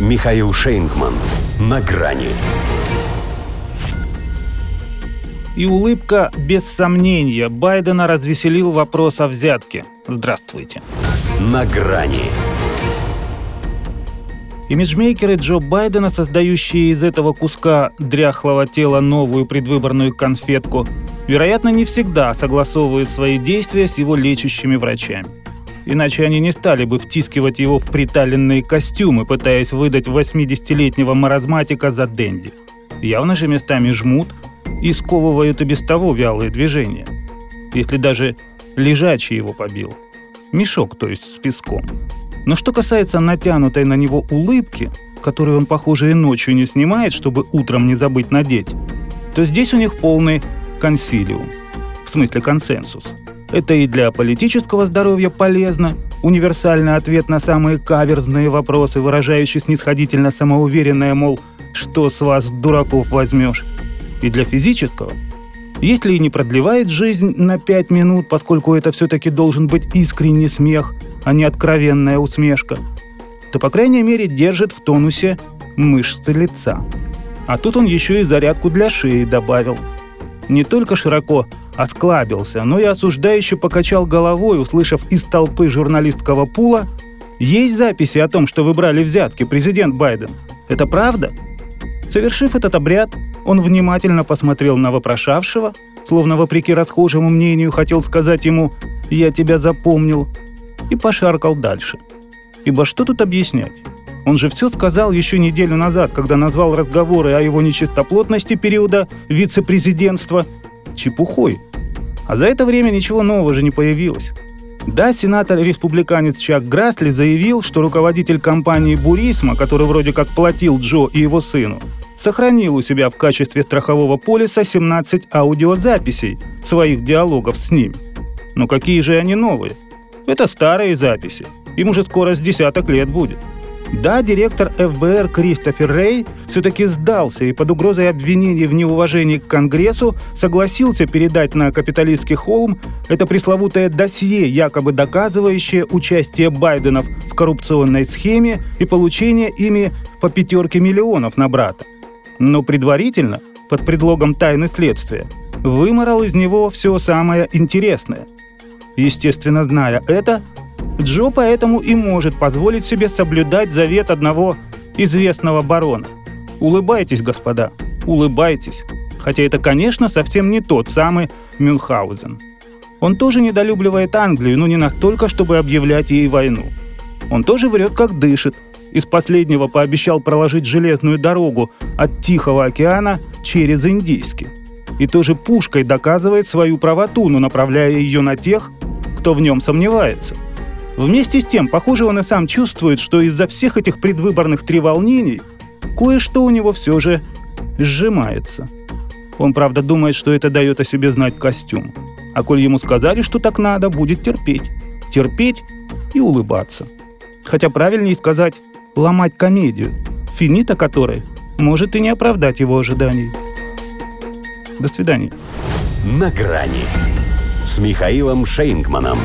Михаил Шейнгман. На грани. И улыбка, без сомнения, Байдена развеселил вопрос о взятке. Здравствуйте. На грани. Имиджмейкеры Джо Байдена, создающие из этого куска дряхлого тела новую предвыборную конфетку, вероятно, не всегда согласовывают свои действия с его лечащими врачами. Иначе они не стали бы втискивать его в приталенные костюмы, пытаясь выдать 80-летнего маразматика за Дэнди. Явно же местами жмут и сковывают и без того вялые движения. Если даже лежачий его побил. Мешок, то есть с песком. Но что касается натянутой на него улыбки, которую он, похоже, и ночью не снимает, чтобы утром не забыть надеть, то здесь у них полный консилиум. В смысле консенсус – это и для политического здоровья полезно, универсальный ответ на самые каверзные вопросы, выражающий снисходительно самоуверенное, мол, что с вас, дураков, возьмешь. И для физического. Если и не продлевает жизнь на пять минут, поскольку это все-таки должен быть искренний смех, а не откровенная усмешка, то, по крайней мере, держит в тонусе мышцы лица. А тут он еще и зарядку для шеи добавил. Не только широко осклабился, но и осуждающе покачал головой, услышав из толпы журналистского пула «Есть записи о том, что вы брали взятки, президент Байден. Это правда?» Совершив этот обряд, он внимательно посмотрел на вопрошавшего, словно вопреки расхожему мнению хотел сказать ему «Я тебя запомнил», и пошаркал дальше. Ибо что тут объяснять? Он же все сказал еще неделю назад, когда назвал разговоры о его нечистоплотности периода вице-президентства чепухой. А за это время ничего нового же не появилось. Да, сенатор-республиканец Чак Грасли заявил, что руководитель компании «Бурисма», который вроде как платил Джо и его сыну, сохранил у себя в качестве страхового полиса 17 аудиозаписей своих диалогов с ними. Но какие же они новые? Это старые записи. Им уже скоро с десяток лет будет. Да, директор ФБР Кристофер Рей все-таки сдался и под угрозой обвинений в неуважении к Конгрессу согласился передать на капиталистский холм это пресловутое досье, якобы доказывающее участие Байденов в коррупционной схеме и получение ими по пятерке миллионов на брата. Но предварительно, под предлогом тайны следствия, выморал из него все самое интересное. Естественно, зная это, Джо поэтому и может позволить себе соблюдать завет одного известного барона. Улыбайтесь, господа, улыбайтесь. Хотя это, конечно, совсем не тот самый Мюнхгаузен. Он тоже недолюбливает Англию, но не настолько, чтобы объявлять ей войну. Он тоже врет, как дышит. Из последнего пообещал проложить железную дорогу от Тихого океана через Индийский. И тоже пушкой доказывает свою правоту, но направляя ее на тех, кто в нем сомневается. Вместе с тем, похоже, он и сам чувствует, что из-за всех этих предвыборных треволнений кое-что у него все же сжимается. Он, правда, думает, что это дает о себе знать костюм. А коль ему сказали, что так надо, будет терпеть. Терпеть и улыбаться. Хотя правильнее сказать «ломать комедию», финита которой может и не оправдать его ожиданий. До свидания. На грани с Михаилом Шейнгманом.